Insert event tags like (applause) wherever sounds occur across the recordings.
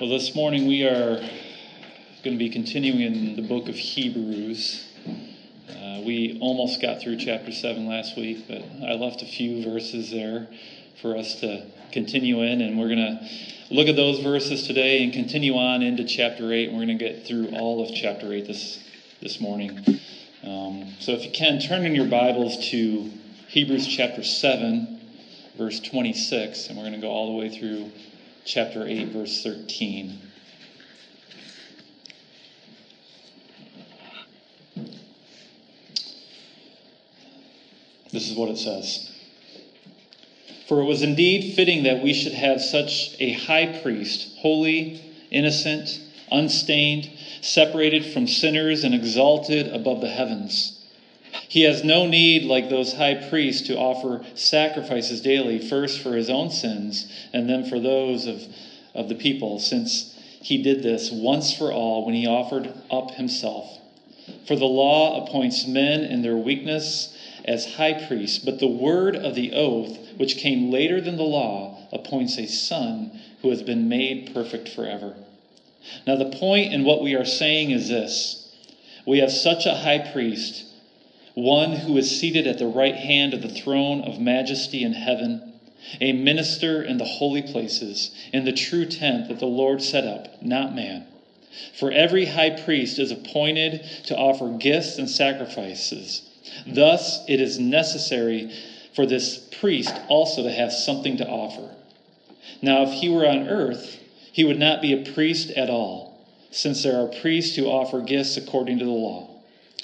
Well, this morning we are going to be continuing in the book of Hebrews. Uh, we almost got through chapter 7 last week, but I left a few verses there for us to continue in, and we're going to look at those verses today and continue on into chapter 8, and we're going to get through all of chapter 8 this, this morning. Um, so if you can, turn in your Bibles to Hebrews chapter 7, verse 26, and we're going to go all the way through chapter 8, verse 13. This is what it says. For it was indeed fitting that we should have such a high priest, holy, innocent, unstained, separated from sinners, and exalted above the heavens. He has no need, like those high priests, to offer sacrifices daily, first for his own sins, and then for those of, of the people, since he did this once for all when he offered up himself. For the law appoints men in their weakness as high priests, but the word of the oath, which came later than the law, appoints a son who has been made perfect forever. Now, the point in what we are saying is this we have such a high priest, one who is seated at the right hand of the throne of majesty in heaven, a minister in the holy places, in the true tent that the Lord set up, not man. For every high priest is appointed to offer gifts and sacrifices. Thus, it is necessary for this priest also to have something to offer. Now, if he were on earth, he would not be a priest at all, since there are priests who offer gifts according to the law.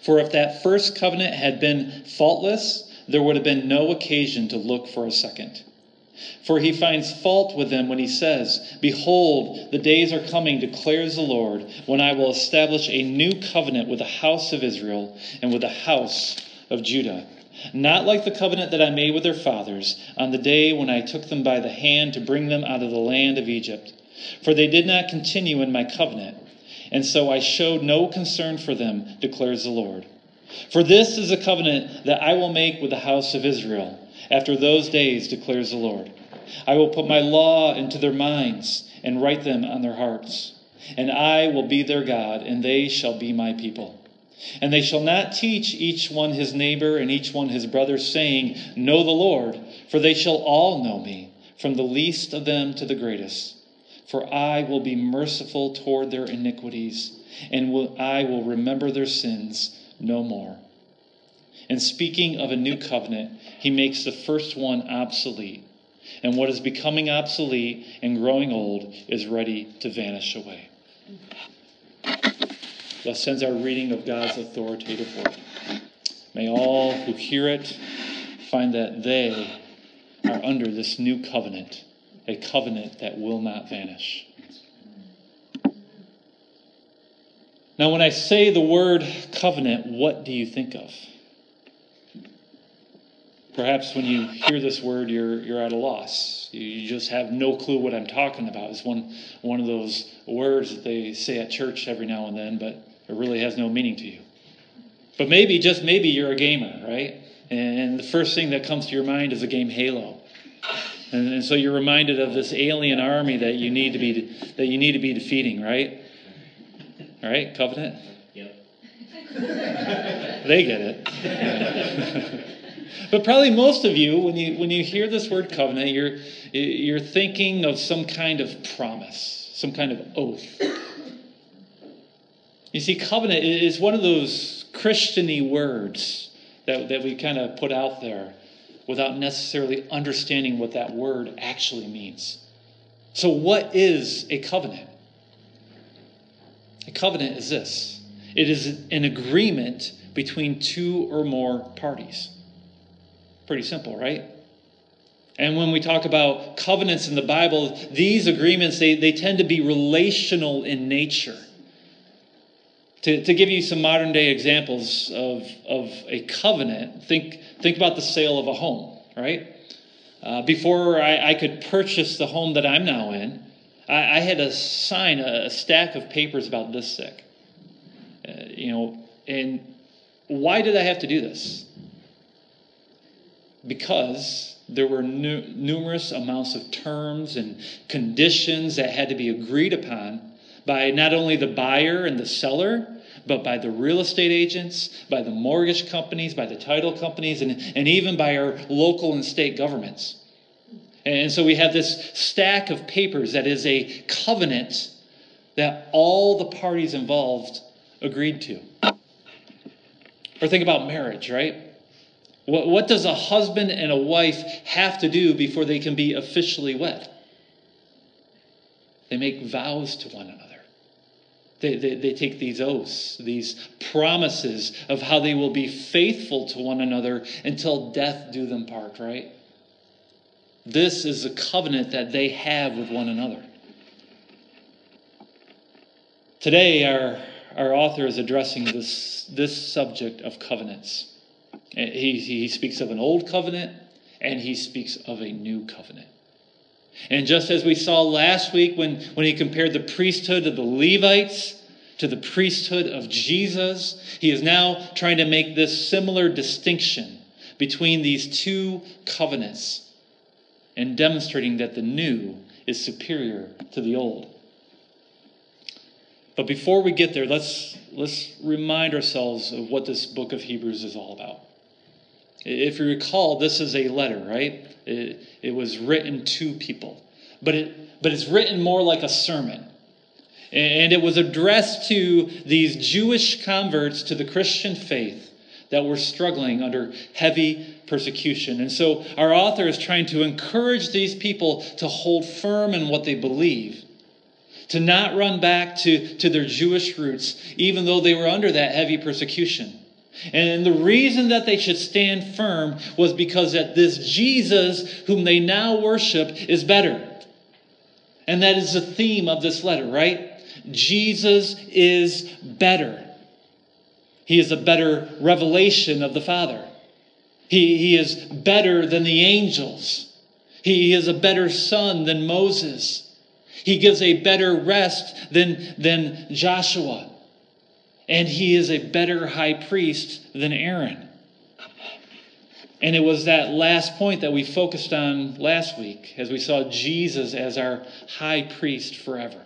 For if that first covenant had been faultless, there would have been no occasion to look for a second. For he finds fault with them when he says, Behold, the days are coming, declares the Lord, when I will establish a new covenant with the house of Israel and with the house of Judah. Not like the covenant that I made with their fathers on the day when I took them by the hand to bring them out of the land of Egypt. For they did not continue in my covenant and so I showed no concern for them, declares the Lord. For this is a covenant that I will make with the house of Israel after those days, declares the Lord. I will put my law into their minds and write them on their hearts. And I will be their God, and they shall be my people. And they shall not teach each one his neighbor and each one his brother, saying, Know the Lord, for they shall all know me, from the least of them to the greatest for I will be merciful toward their iniquities, and will, I will remember their sins no more. And speaking of a new covenant, he makes the first one obsolete. And what is becoming obsolete and growing old is ready to vanish away. Thus ends our reading of God's authoritative word. May all who hear it find that they are under this new covenant a covenant that will not vanish. Now, when I say the word covenant, what do you think of? Perhaps when you hear this word, you're, you're at a loss. You just have no clue what I'm talking about. It's one, one of those words that they say at church every now and then, but it really has no meaning to you. But maybe, just maybe, you're a gamer, right? And the first thing that comes to your mind is the game Halo. And, and so you're reminded of this alien army that you need to be that you need to be defeating, right? All right, covenant. Yep. (laughs) they get it. but probably most of you, when you when you hear this word covenant, you're you're thinking of some kind of promise, some kind of oath. You see, covenant is one of those Christiany words that, that we kind of put out there without necessarily understanding what that word actually means. So, what is a covenant? A covenant is this it is an agreement between two or more parties. Pretty simple, right? And when we talk about covenants in the Bible, these agreements, they, they tend to be relational in nature. To, to give you some modern day examples of, of a covenant, think, think about the sale of a home, right? Uh, before I, I, could purchase the home that I'm now in, I, I had to sign a, a, stack of papers about this thick. Uh, you know, and why did I have to do this? Because there were nu- numerous amounts of terms and conditions that had to be agreed upon by not only the buyer and the seller, but by the real estate agents, by the mortgage companies, by the title companies, and, and even by our local and state governments. And so we have this stack of papers that is a covenant that all the parties involved agreed to. Or think about marriage, right? What, what does a husband and a wife have to do before they can be officially wed? They make vows to one another. They, they, they, take these oaths, these promises of how they will be faithful to one another until death do them part, right? This is a covenant that they have with one another. Today, our, our author is addressing this, this subject of covenants. He, he speaks of an old covenant and he speaks of a new covenant. And just as we saw last week when, when he compared the priesthood of the Levites to the priesthood of Jesus, he is now trying to make this similar distinction between these two covenants and demonstrating that the new is superior to the old. But before we get there, let's, let's remind ourselves of what this book of Hebrews is all about. If you recall, this is a letter, right? It, it was written to people, but, it, but it's written more like a sermon. And it was addressed to these Jewish converts to the Christian faith that were struggling under heavy persecution. And so our author is trying to encourage these people to hold firm in what they believe, to not run back to, to their Jewish roots, even though they were under that heavy persecution. And the reason that they should stand firm was because that this Jesus whom they now worship is better. And that is the theme of this letter, right? Jesus is better. He is a better revelation of the Father. He, he is better than the angels. He is a better son than Moses. He gives a better rest than, than Joshua and he is a better high priest than Aaron. And it was that last point that we focused on last week as we saw Jesus as our high priest forever.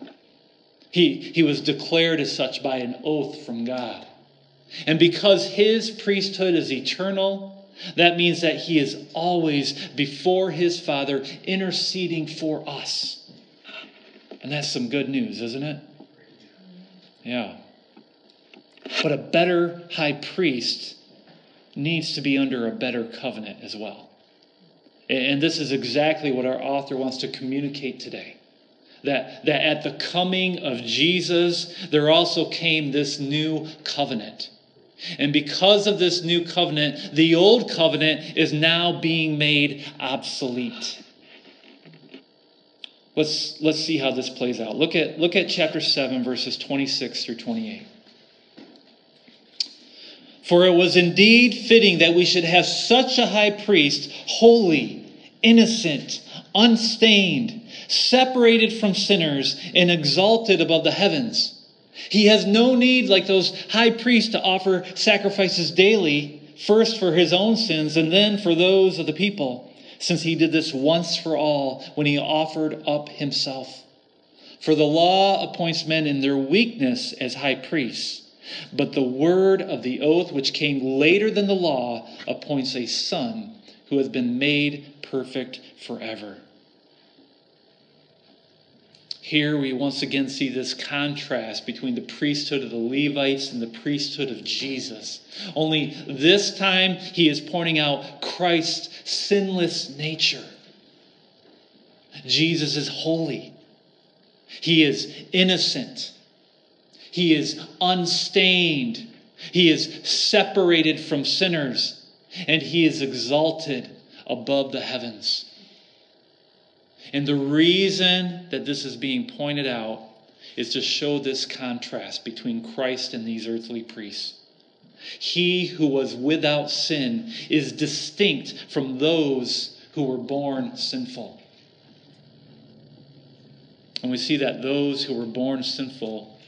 He, he was declared as such by an oath from God. And because his priesthood is eternal, that means that he is always before his Father interceding for us. And that's some good news, isn't it? Yeah. But a better high priest needs to be under a better covenant as well. And this is exactly what our author wants to communicate today. That, that at the coming of Jesus, there also came this new covenant. And because of this new covenant, the old covenant is now being made obsolete. Let's, let's see how this plays out. Look at, look at chapter 7, verses 26 through 28. For it was indeed fitting that we should have such a high priest, holy, innocent, unstained, separated from sinners, and exalted above the heavens. He has no need, like those high priests, to offer sacrifices daily, first for his own sins and then for those of the people, since he did this once for all when he offered up himself. For the law appoints men in their weakness as high priests. But the word of the oath, which came later than the law, appoints a son who has been made perfect forever. Here we once again see this contrast between the priesthood of the Levites and the priesthood of Jesus. Only this time he is pointing out Christ's sinless nature. Jesus is holy, he is innocent. He is unstained. He is separated from sinners. And he is exalted above the heavens. And the reason that this is being pointed out is to show this contrast between Christ and these earthly priests. He who was without sin is distinct from those who were born sinful. And we see that those who were born sinful,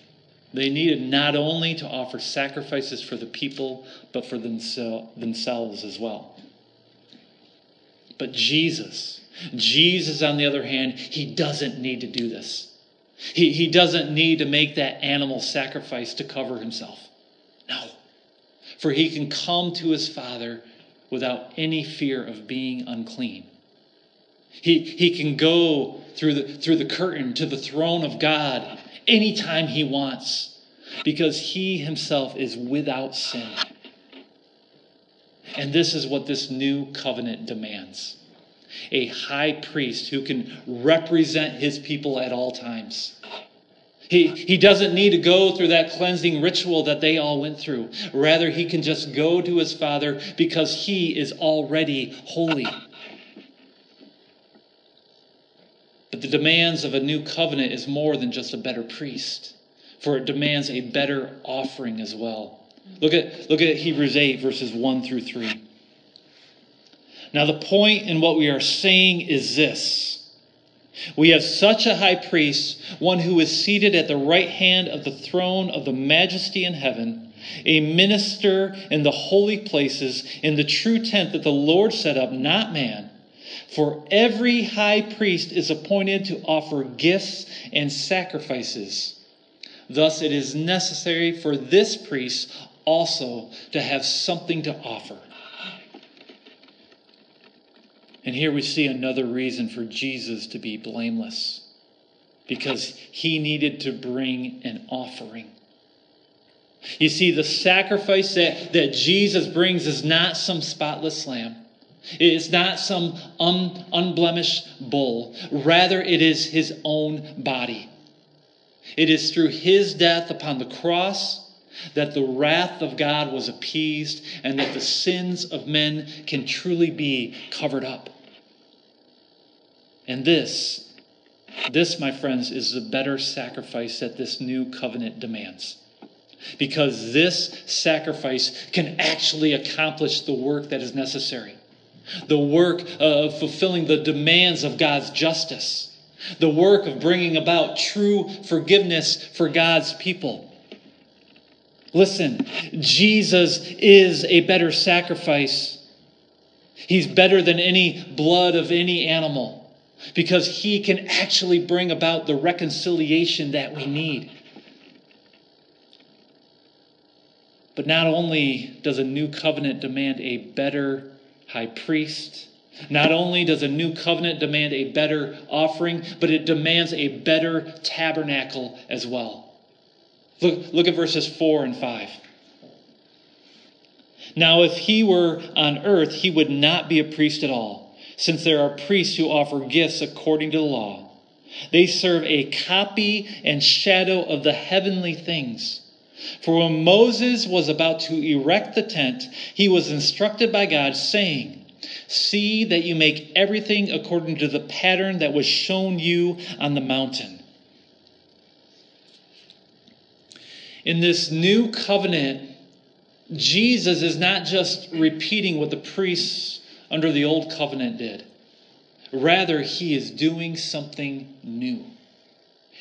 they needed not only to offer sacrifices for the people, but for themselves as well. But Jesus, Jesus, on the other hand, he doesn't need to do this. He, he doesn't need to make that animal sacrifice to cover himself. No. For he can come to his Father without any fear of being unclean. He, he can go through the, through the curtain to the throne of God anytime he wants because he himself is without sin. And this is what this new covenant demands a high priest who can represent his people at all times. He, he doesn't need to go through that cleansing ritual that they all went through. Rather, he can just go to his Father because he is already holy. But the demands of a new covenant is more than just a better priest, for it demands a better offering as well. Look at, look at Hebrews 8, verses 1 through 3. Now, the point in what we are saying is this We have such a high priest, one who is seated at the right hand of the throne of the majesty in heaven, a minister in the holy places, in the true tent that the Lord set up, not man. For every high priest is appointed to offer gifts and sacrifices. Thus, it is necessary for this priest also to have something to offer. And here we see another reason for Jesus to be blameless because he needed to bring an offering. You see, the sacrifice that, that Jesus brings is not some spotless lamb. It's not some un, unblemished bull. Rather, it is his own body. It is through his death upon the cross that the wrath of God was appeased and that the sins of men can truly be covered up. And this, this, my friends, is the better sacrifice that this new covenant demands. Because this sacrifice can actually accomplish the work that is necessary the work of fulfilling the demands of God's justice, the work of bringing about true forgiveness for God's people. Listen, Jesus is a better sacrifice. He's better than any blood of any animal because he can actually bring about the reconciliation that we need. But not only does a new covenant demand a better high priest, not only does a new covenant demand a better offering, but it demands a better tabernacle as well. Look, look at verses 4 and 5. Now, if he were on earth, he would not be a priest at all, since there are priests who offer gifts according to the law. They serve a copy and shadow of the heavenly things. For when Moses was about to erect the tent, he was instructed by God, saying, See that you make everything according to the pattern that was shown you on the mountain. In this new covenant, Jesus is not just repeating what the priests under the old covenant did. Rather, he is doing something new.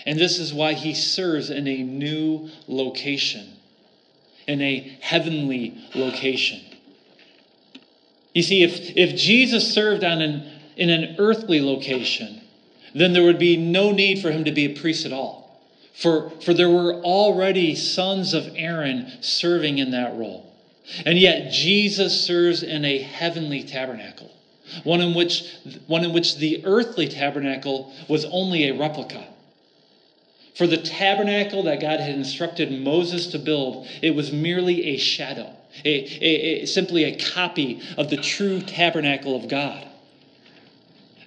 And this is why he serves in a new location, in a heavenly location. You see, if, if Jesus served on an, in an earthly location, then there would be no need for him to be a priest at all. For, for there were already sons of Aaron serving in that role. And yet Jesus serves in a heavenly tabernacle, one in which, one in which the earthly tabernacle was only a replica. For the tabernacle that God had instructed Moses to build, it was merely a shadow, a, a, a, simply a copy of the true tabernacle of God.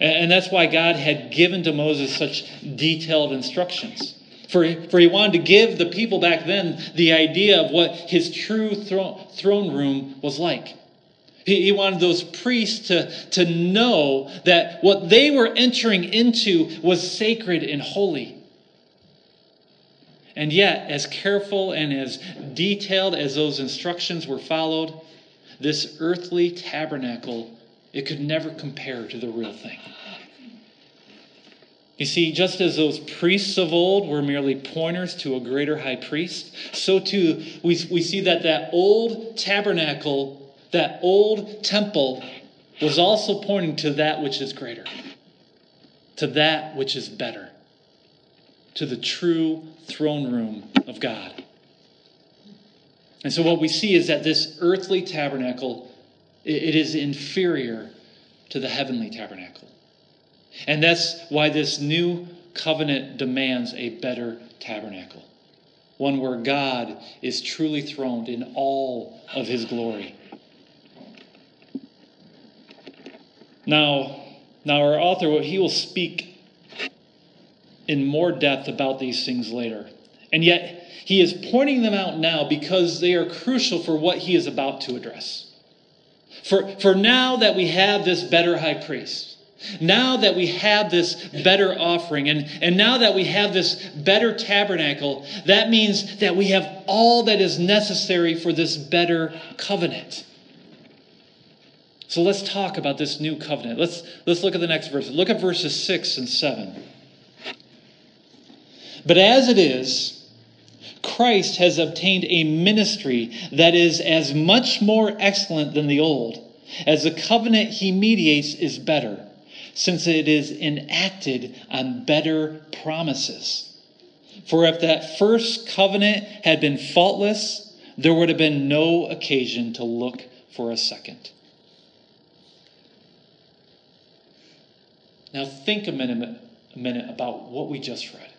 And that's why God had given to Moses such detailed instructions. For, for he wanted to give the people back then the idea of what his true throne, throne room was like. He, he wanted those priests to, to know that what they were entering into was sacred and holy. And yet, as careful and as detailed as those instructions were followed, this earthly tabernacle, it could never compare to the real thing. You see, just as those priests of old were merely pointers to a greater high priest, so too we, we see that that old tabernacle, that old temple, was also pointing to that which is greater, to that which is better, to the true throne room of God. And so what we see is that this earthly tabernacle, it is inferior to the heavenly tabernacle. And that's why this new covenant demands a better tabernacle, one where God is truly throned in all of his glory. Now, now our author, he will speak in more depth about these things later. And yet, he is pointing them out now because they are crucial for what he is about to address. For, for now that we have this better high priest, now that we have this better offering, and, and now that we have this better tabernacle, that means that we have all that is necessary for this better covenant. So let's talk about this new covenant. Let's, let's look at the next verse. Look at verses 6 and 7. But as it is, Christ has obtained a ministry that is as much more excellent than the old, as the covenant he mediates is better since it is enacted on better promises. For if that first covenant had been faultless, there would have been no occasion to look for a second. Now, think a minute, a minute about what we just read.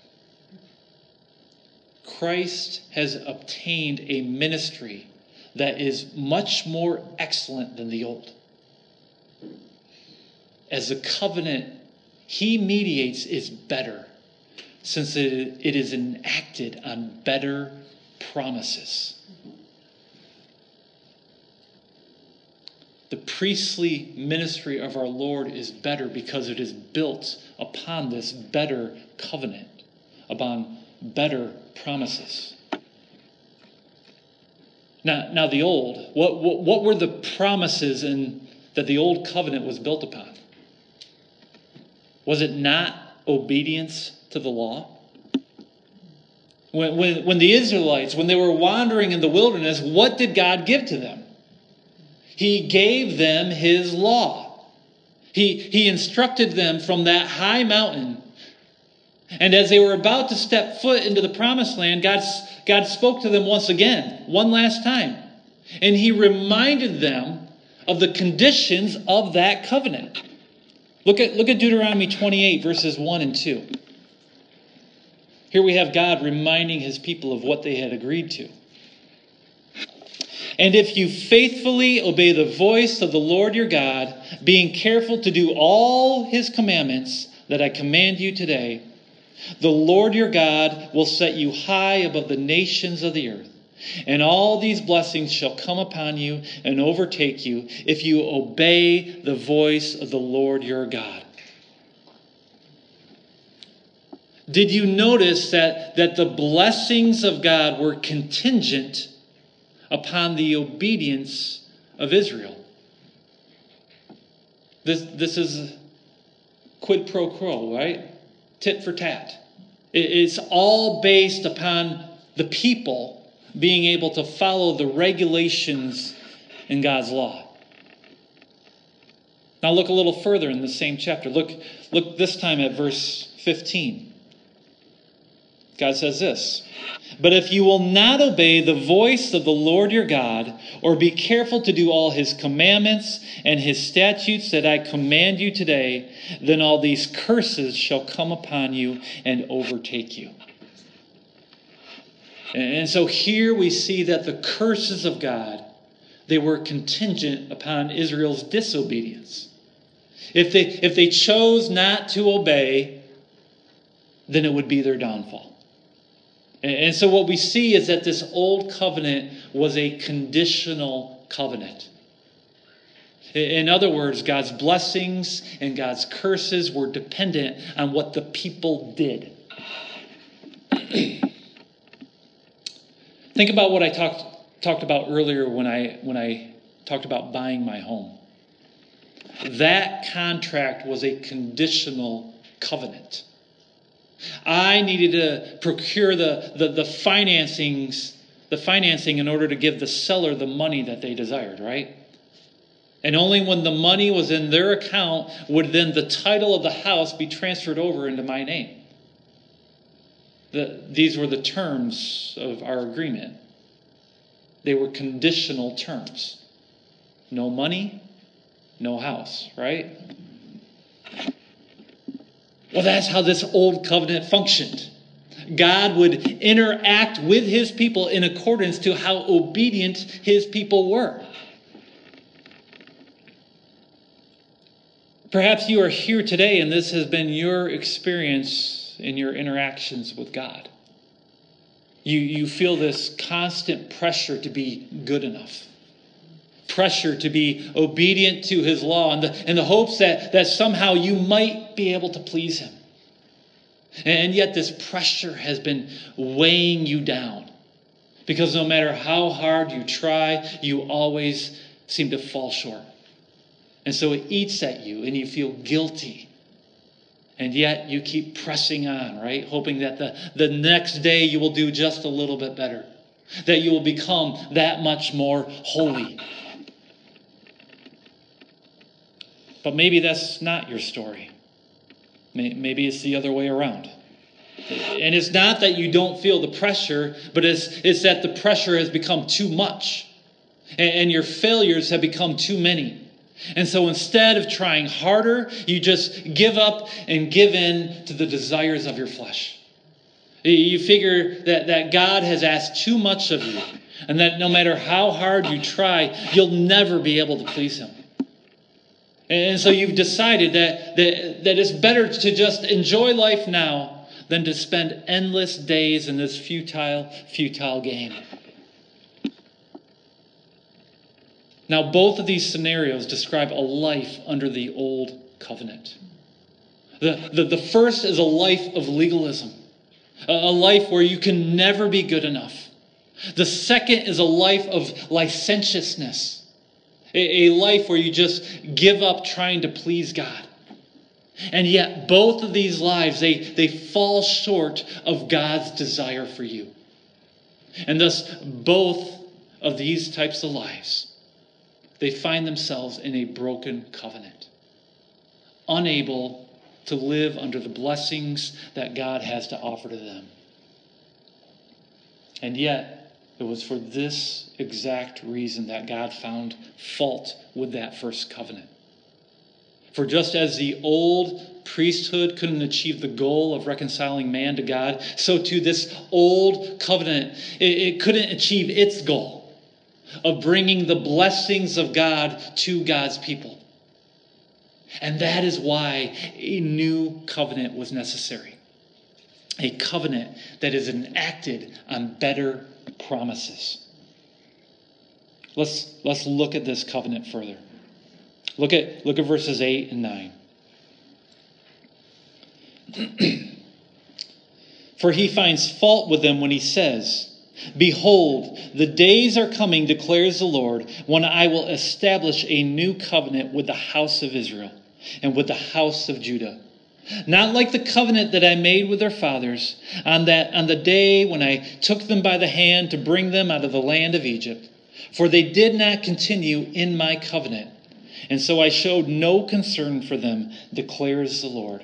Christ has obtained a ministry that is much more excellent than the old as the covenant he mediates is better, since it, is enacted on better promises. The priestly ministry of our Lord is better because it is built upon this better covenant, upon better promises. Now, now the old, what, what, what were the promises in, that the old covenant was built upon? Was it not obedience to the law? When, when, when the Israelites, when they were wandering in the wilderness, what did God give to them? He gave them His law. He, he instructed them from that high mountain. And as they were about to step foot into the promised land, God, God spoke to them once again, one last time. And He reminded them of the conditions of that covenant. Look at, look at Deuteronomy 28, verses 1 and 2. Here we have God reminding his people of what they had agreed to. And if you faithfully obey the voice of the Lord your God, being careful to do all his commandments that I command you today, the Lord your God will set you high above the nations of the earth. And all these blessings shall come upon you and overtake you if you obey the voice of the Lord your God. Did you notice that, that the blessings of God were contingent upon the obedience of Israel? This, this is quid pro quo, right? Tit for tat. It's all based upon the people being able to follow the regulations in God's law. Now look a little further in the same chapter. Look, look this time at verse 15. God says this But if you will not obey the voice of the Lord your God, or be careful to do all his commandments and his statutes that I command you today, then all these curses shall come upon you and overtake you. And so here we see that the curses of God, they were contingent upon Israel's disobedience. If they, if they chose not to obey, then it would be their downfall. And so what we see is that this old covenant was a conditional covenant. In other words, God's blessings and God's curses were dependent on what the people did. (clears throat) Think about what I talked, talked about earlier when I, when I talked about buying my home. That contract was a conditional covenant. I needed to procure the, the, the financings, the financing in order to give the seller the money that they desired, right? And only when the money was in their account would then the title of the house be transferred over into my name. The, these were the terms of our agreement. They were conditional terms. No money, no house, right? Well, that's how this old covenant functioned. God would interact with his people in accordance to how obedient his people were. Perhaps you are here today and this has been your experience in your interactions with God. You, you feel this constant pressure to be good enough, pressure to be obedient to His law, and the, the hopes that, that somehow you might be able to please Him. And yet, this pressure has been weighing you down because no matter how hard you try, you always seem to fall short. And so it eats at you and you feel guilty. And yet you keep pressing on, right? Hoping that the, the next day you will do just a little bit better, that you will become that much more holy. But maybe that's not your story. Maybe it's the other way around. And it's not that you don't feel the pressure, but it's, it's that the pressure has become too much and, and your failures have become too many. And so instead of trying harder, you just give up and give in to the desires of your flesh. You figure that, that God has asked too much of you, and that no matter how hard you try, you'll never be able to please Him. And so you've decided that, that, that it's better to just enjoy life now than to spend endless days in this futile, futile game. Now, both of these scenarios describe a life under the old covenant. The, the, the first is a life of legalism, a, a life where you can never be good enough. The second is a life of licentiousness, a, life where you just give up trying to please God. And yet, both of these lives, they, they fall short of God's desire for you. And thus, both of these types of lives they find themselves in a broken covenant, unable to live under the blessings that God has to offer to them. And yet, it was for this exact reason that God found fault with that first covenant. For just as the old priesthood couldn't achieve the goal of reconciling man to God, so too this old covenant, it, it couldn't achieve its goal of bringing the blessings of God to God's people. And that is why a new covenant was necessary. A covenant that is enacted on better promises. Let's, let's look at this covenant further. Look at, look at verses 8 and 9. (clears throat) For he finds fault with them when he says, Behold, the days are coming, declares the Lord, when I will establish a new covenant with the house of Israel and with the house of Judah. Not like the covenant that I made with their fathers on that on the day when I took them by the hand to bring them out of the land of Egypt, for they did not continue in my covenant, and so I showed no concern for them, declares the Lord.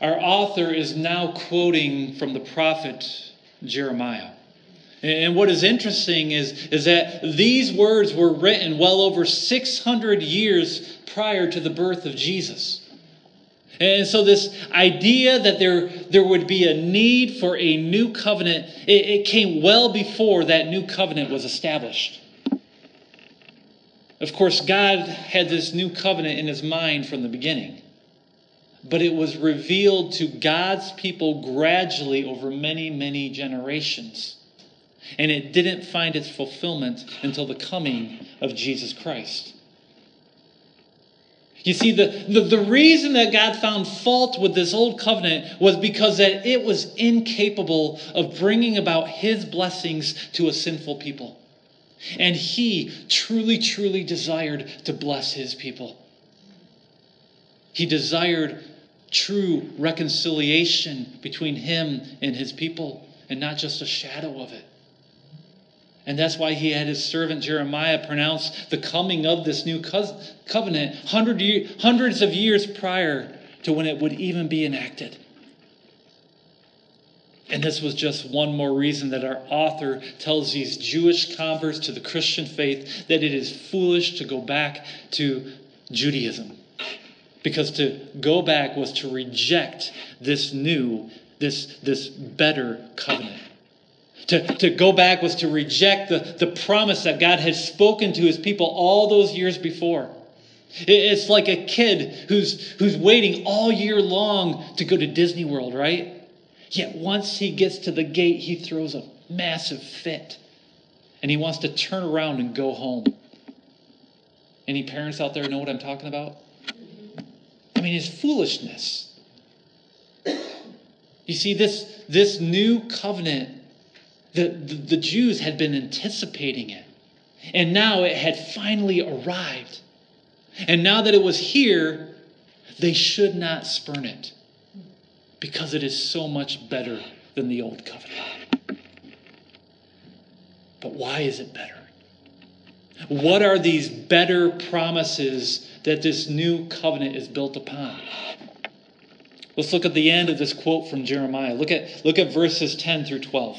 Our author is now quoting from the prophet Jeremiah. And what is interesting is, is that these words were written well over 600 years prior to the birth of Jesus. And so, this idea that there, there would be a need for a new covenant, it, it came well before that new covenant was established. Of course, God had this new covenant in his mind from the beginning but it was revealed to God's people gradually over many, many generations. And it didn't find its fulfillment until the coming of Jesus Christ. You see, the, the, the, reason that God found fault with this old covenant was because that it was incapable of bringing about his blessings to a sinful people. And he truly, truly desired to bless his people. He desired true reconciliation between him and his people, and not just a shadow of it. And that's why he had his servant Jeremiah pronounce the coming of this new covenant hundreds of years prior to when it would even be enacted. And this was just one more reason that our author tells these Jewish converts to the Christian faith that it is foolish to go back to Judaism. Because to go back was to reject this new, this, this better covenant. To, to go back was to reject the, the promise that God had spoken to his people all those years before. It's like a kid who's, who's waiting all year long to go to Disney World, right? Yet once he gets to the gate, he throws a massive fit and he wants to turn around and go home. Any parents out there know what I'm talking about? I mean, it's foolishness. You see, this, this new covenant the, the, the Jews had been anticipating it. And now it had finally arrived. And now that it was here, they should not spurn it because it is so much better than the old covenant. But why is it better? What are these better promises that this new covenant is built upon? Let's look at the end of this quote from Jeremiah. Look at, look at verses 10 through 12.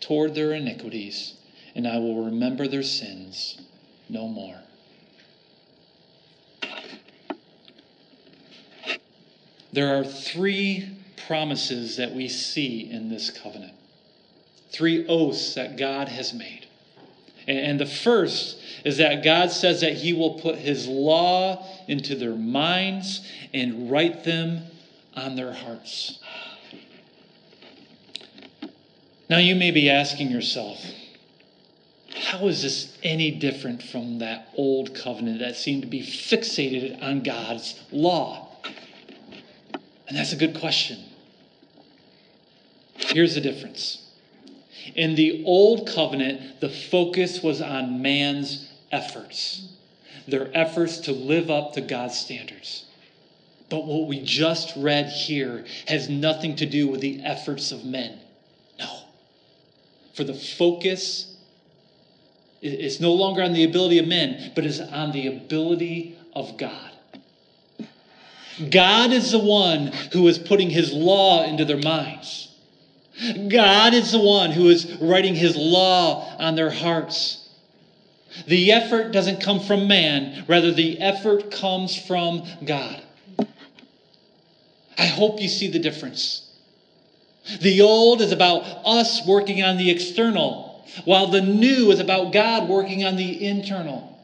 toward their iniquities, and I will remember their sins no more. There are three promises that we see in this covenant, three oaths that God has made. And the first is that God says that He will put His law into their minds and write them on their hearts. Now, you may be asking yourself, how is this any different from that old covenant that seemed to be fixated on God's law? And that's a good question. Here's the difference. In the old covenant, the focus was on man's efforts, their efforts to live up to God's standards. But what we just read here has nothing to do with the efforts of men. For the focus is no longer on the ability of men, but is on the ability of God. God is the one who is putting his law into their minds. God is the one who is writing his law on their hearts. The effort doesn't come from man, rather, the effort comes from God. I hope you see the difference. The old is about us working on the external, while the new is about God working on the internal.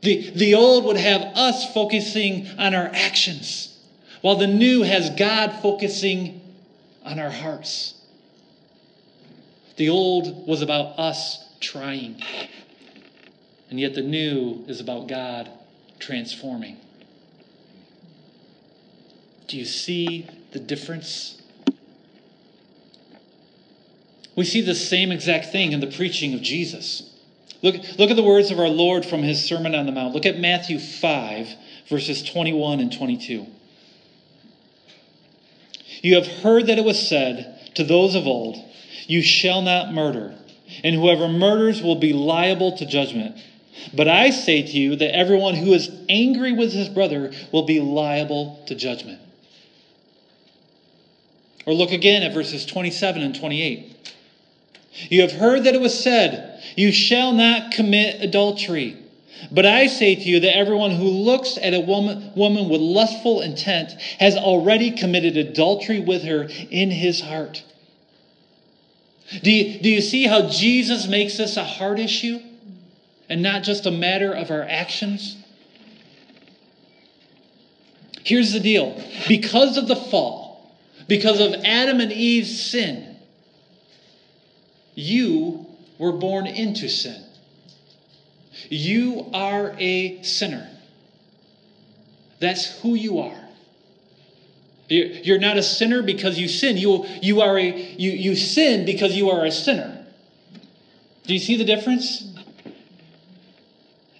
The, the old would have us focusing on our actions, while the new has God focusing on our hearts. The old was about us trying, and yet the new is about God transforming. Do you see the difference? We see the same exact thing in the preaching of Jesus. Look, look at the words of our Lord from his Sermon on the Mount. Look at Matthew 5, verses 21 and 22. You have heard that it was said to those of old, You shall not murder, and whoever murders will be liable to judgment. But I say to you that everyone who is angry with his brother will be liable to judgment. Or look again at verses 27 and 28. You have heard that it was said, You shall not commit adultery. But I say to you that everyone who looks at a woman, woman with lustful intent has already committed adultery with her in his heart. Do you, do you see how Jesus makes this a heart issue and not just a matter of our actions? Here's the deal because of the fall, because of Adam and Eve's sin, you were born into sin. You are a sinner. That's who you are. You're not a sinner because you sin. You, you, are a, you, you sin because you are a sinner. Do you see the difference?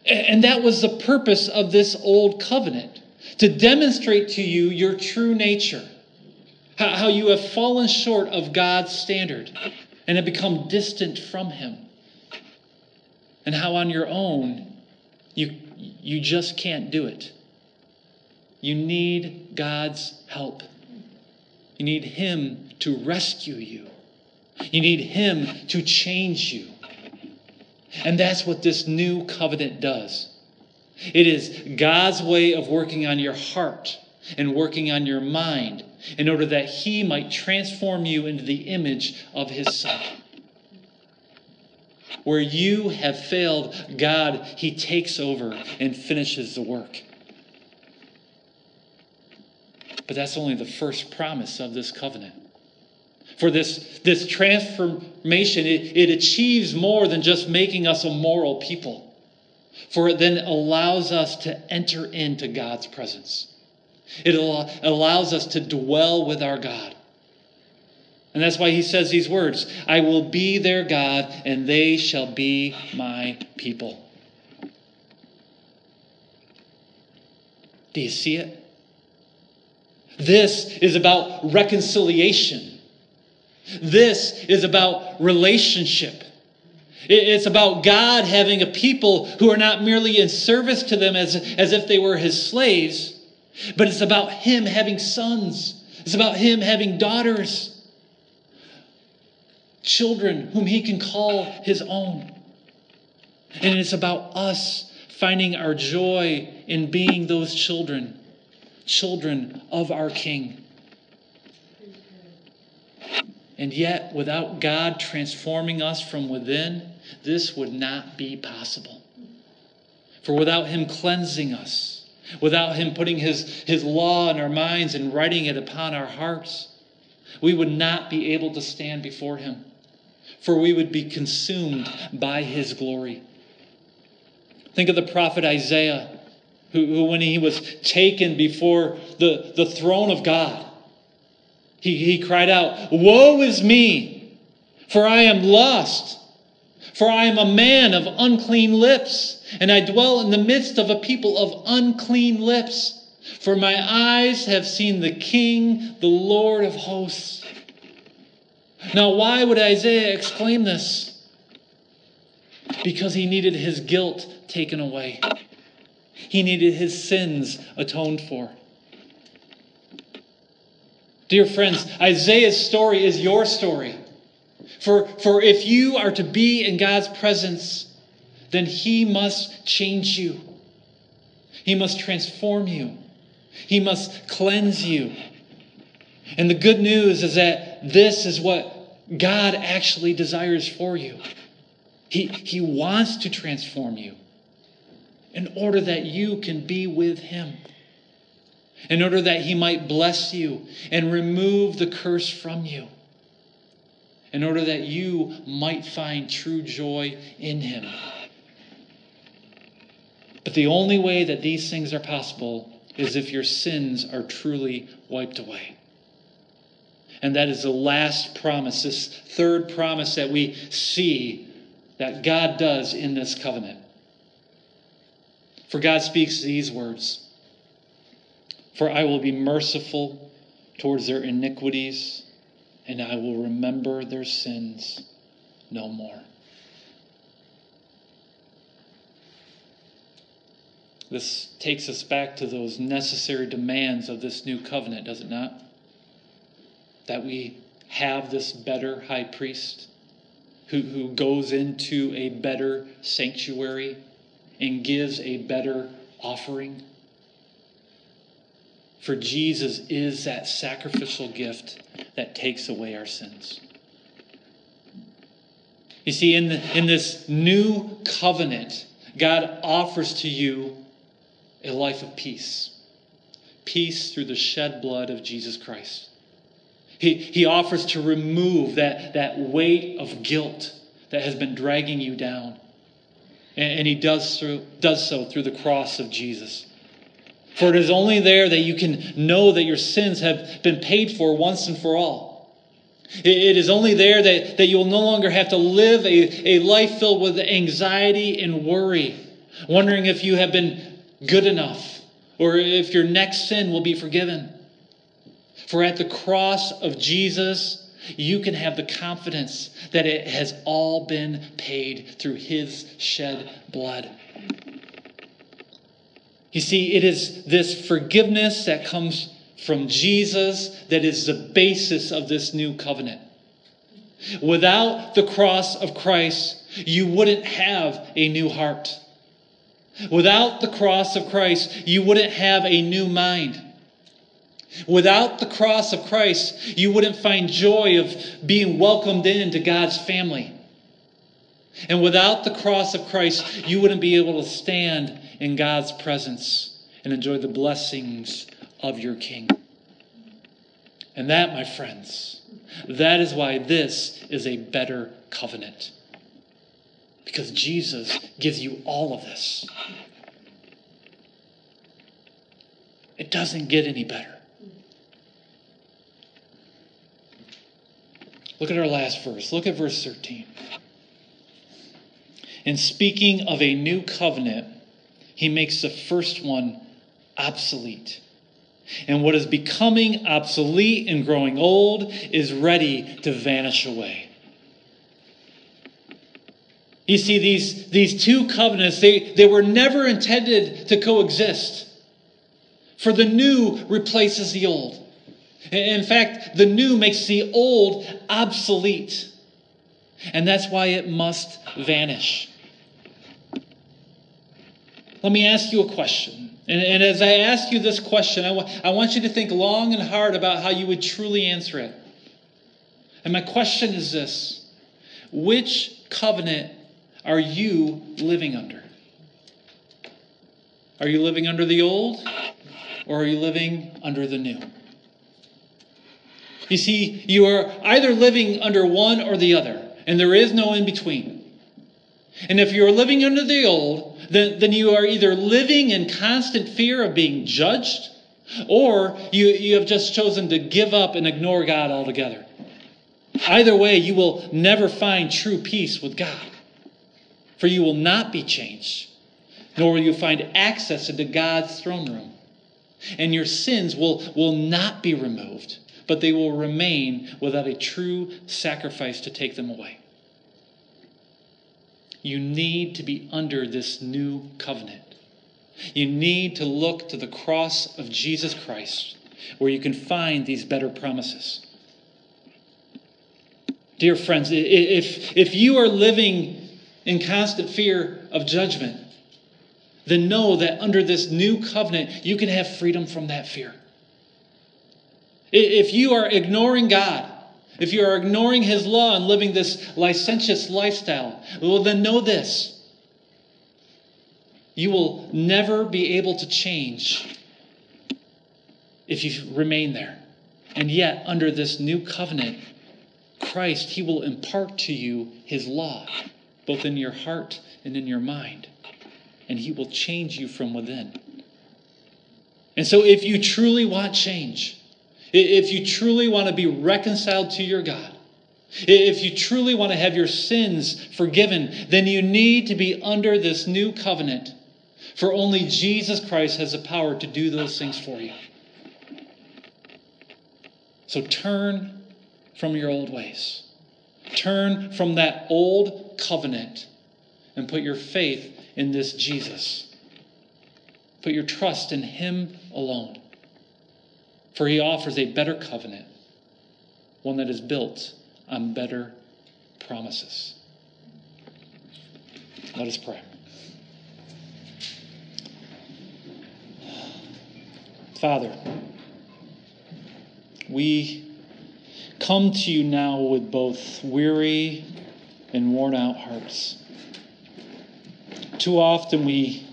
And that was the purpose of this old covenant to demonstrate to you your true nature, how, you have fallen short of God's standard and have become distant from Him and how on your own you, you just can't do it. You need God's help. You need Him to rescue you. You need Him to change you. And that's what this new covenant does. It is God's way of working on your heart and working on your mind in order that He might transform you into the image of His Son. Where you have failed, God, He takes over and finishes the work. But that's only the first promise of this covenant. For this, this transformation, it, it achieves more than just making us a moral people. For it then allows us to enter into God's presence. It allows us to dwell with our God. And that's why he says these words I will be their God, and they shall be my people. Do you see it? This is about reconciliation. This is about relationship. It's about God having a people who are not merely in service to them as, as if they were his slaves, but it's about him having sons. It's about him having daughters children whom he can call his own. And it's about us finding our joy in being those children, children of our King. And yet, without God transforming us from within, this would not be possible. For without Him cleansing us, without Him putting His, His law in our minds and writing it upon our hearts, we would not be able to stand before Him for we would be consumed by his glory. Think of the prophet Isaiah, who, who when he was taken before the, the throne of God, he, he cried out, Woe is me, for I am lost. For I am a man of unclean lips, and I dwell in the midst of a people of unclean lips. For my eyes have seen the King, the Lord of hosts. Now, why would Isaiah exclaim this? Because he needed his guilt taken away, he needed his sins atoned for. Dear friends, Isaiah's story is your story. For, for if you are to be in God's presence, then he must change you. He must transform you. He must cleanse you. And the good news is that this is what God actually desires for you. He, he wants to transform you in order that you can be with Him, in order that He might bless you and remove the curse from you, in order that you might find true joy in Him. But the only way that these things are possible is if your sins are truly wiped away. And that is the last promise, this third promise that we see that God does in this covenant. For God speaks these words For I will be merciful towards their iniquities, and I will remember their sins no more. This takes us back to those necessary demands of this new covenant, does it not? that we have this better high priest who, who goes into a better sanctuary and gives a better offering. For Jesus is that sacrificial gift that takes away our sins. You see, in, the, in this new covenant, God offers to you a life of peace. Peace through the shed blood of Jesus Christ. He, he offers to remove that, that weight of guilt that has been dragging you down. And, and he does, through, does so through the cross of Jesus. For it is only there that you can know that your sins have been paid for once and for all. It is only there that, that you'll no longer have to live a, a life filled with anxiety and worry, wondering if you have been good enough or if your next sin will be forgiven. For at the cross of Jesus, you can have the confidence that it has all been paid through his shed blood. You see, it is this forgiveness that comes from Jesus that is the basis of this new covenant. Without the cross of Christ, you wouldn't have a new heart. Without the cross of Christ, you wouldn't have a new mind. Without the cross of Christ, you wouldn't find joy of being welcomed into God's family. And without the cross of Christ, you wouldn't be able to stand in God's presence and enjoy the blessings of your King. And that, my friends, that is why this is a better covenant. Because Jesus gives you all of this. It doesn't get any better. Look at our last verse. Look at verse 13. In speaking of a new covenant, he makes the first one obsolete. And what is becoming obsolete and growing old is ready to vanish away. You see, these, these two covenants, they, they were never intended to coexist. For the new replaces the old. In fact, the new makes the old obsolete. And that's why it must vanish. Let me ask you a question. And, and as I ask you this question, I, want you to think long and hard about how you would truly answer it. And my question is this Which covenant are you living under? Are you living under the old or are you living under the new? You see, you are either living under one or the other, and there is no in between. And if you're living under the old, then, then you are either living in constant fear of being judged, or you, you have just chosen to give up and ignore God altogether. Either way, you will never find true peace with God, for you will not be changed, nor will you find access into God's throne room. And your sins will, will not be removed, but they will remain without a true sacrifice to take them away. You need to be under this new covenant. You need to look to the cross of Jesus Christ where you can find these better promises. Dear friends, if, if you are living in constant fear of judgment, then know that under this new covenant, you can have freedom from that fear. If you are ignoring God, if you are ignoring his law and living this licentious lifestyle, well, then know this. You will never be able to change if you remain there. And yet, under this new covenant, Christ, he will impart to you his law, both in your heart and in your mind. And he will change you from within. And so, if you truly want change, if you truly want to be reconciled to your God, if you truly want to have your sins forgiven, then you need to be under this new covenant. For only Jesus Christ has the power to do those things for you. So turn from your old ways. Turn from that old covenant and put your faith in this Jesus. Put your trust in Him alone for he offers a better covenant, one that is built on better promises. Let us pray. Father, we come to you now with both weary and worn out hearts. Too often we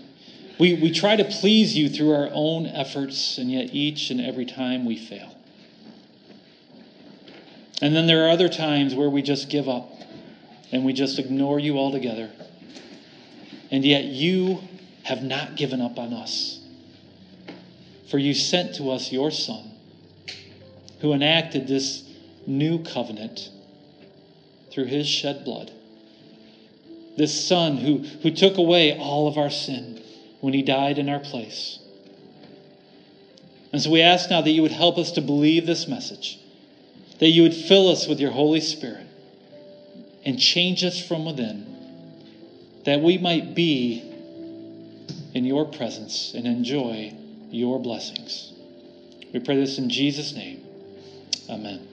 we, we try to please you through our own efforts, and yet each and every time we fail. And then there are other times where we just give up and we just ignore you altogether. And yet you have not given up on us. For you sent to us your Son, who enacted this new covenant through his shed blood. This Son who, who took away all of our sin when he died in our place. And so we ask now that you would help us to believe this message, that you would fill us with your Holy Spirit and change us from within, that we might be in your presence and enjoy your blessings. We pray this in Jesus' name. Amen.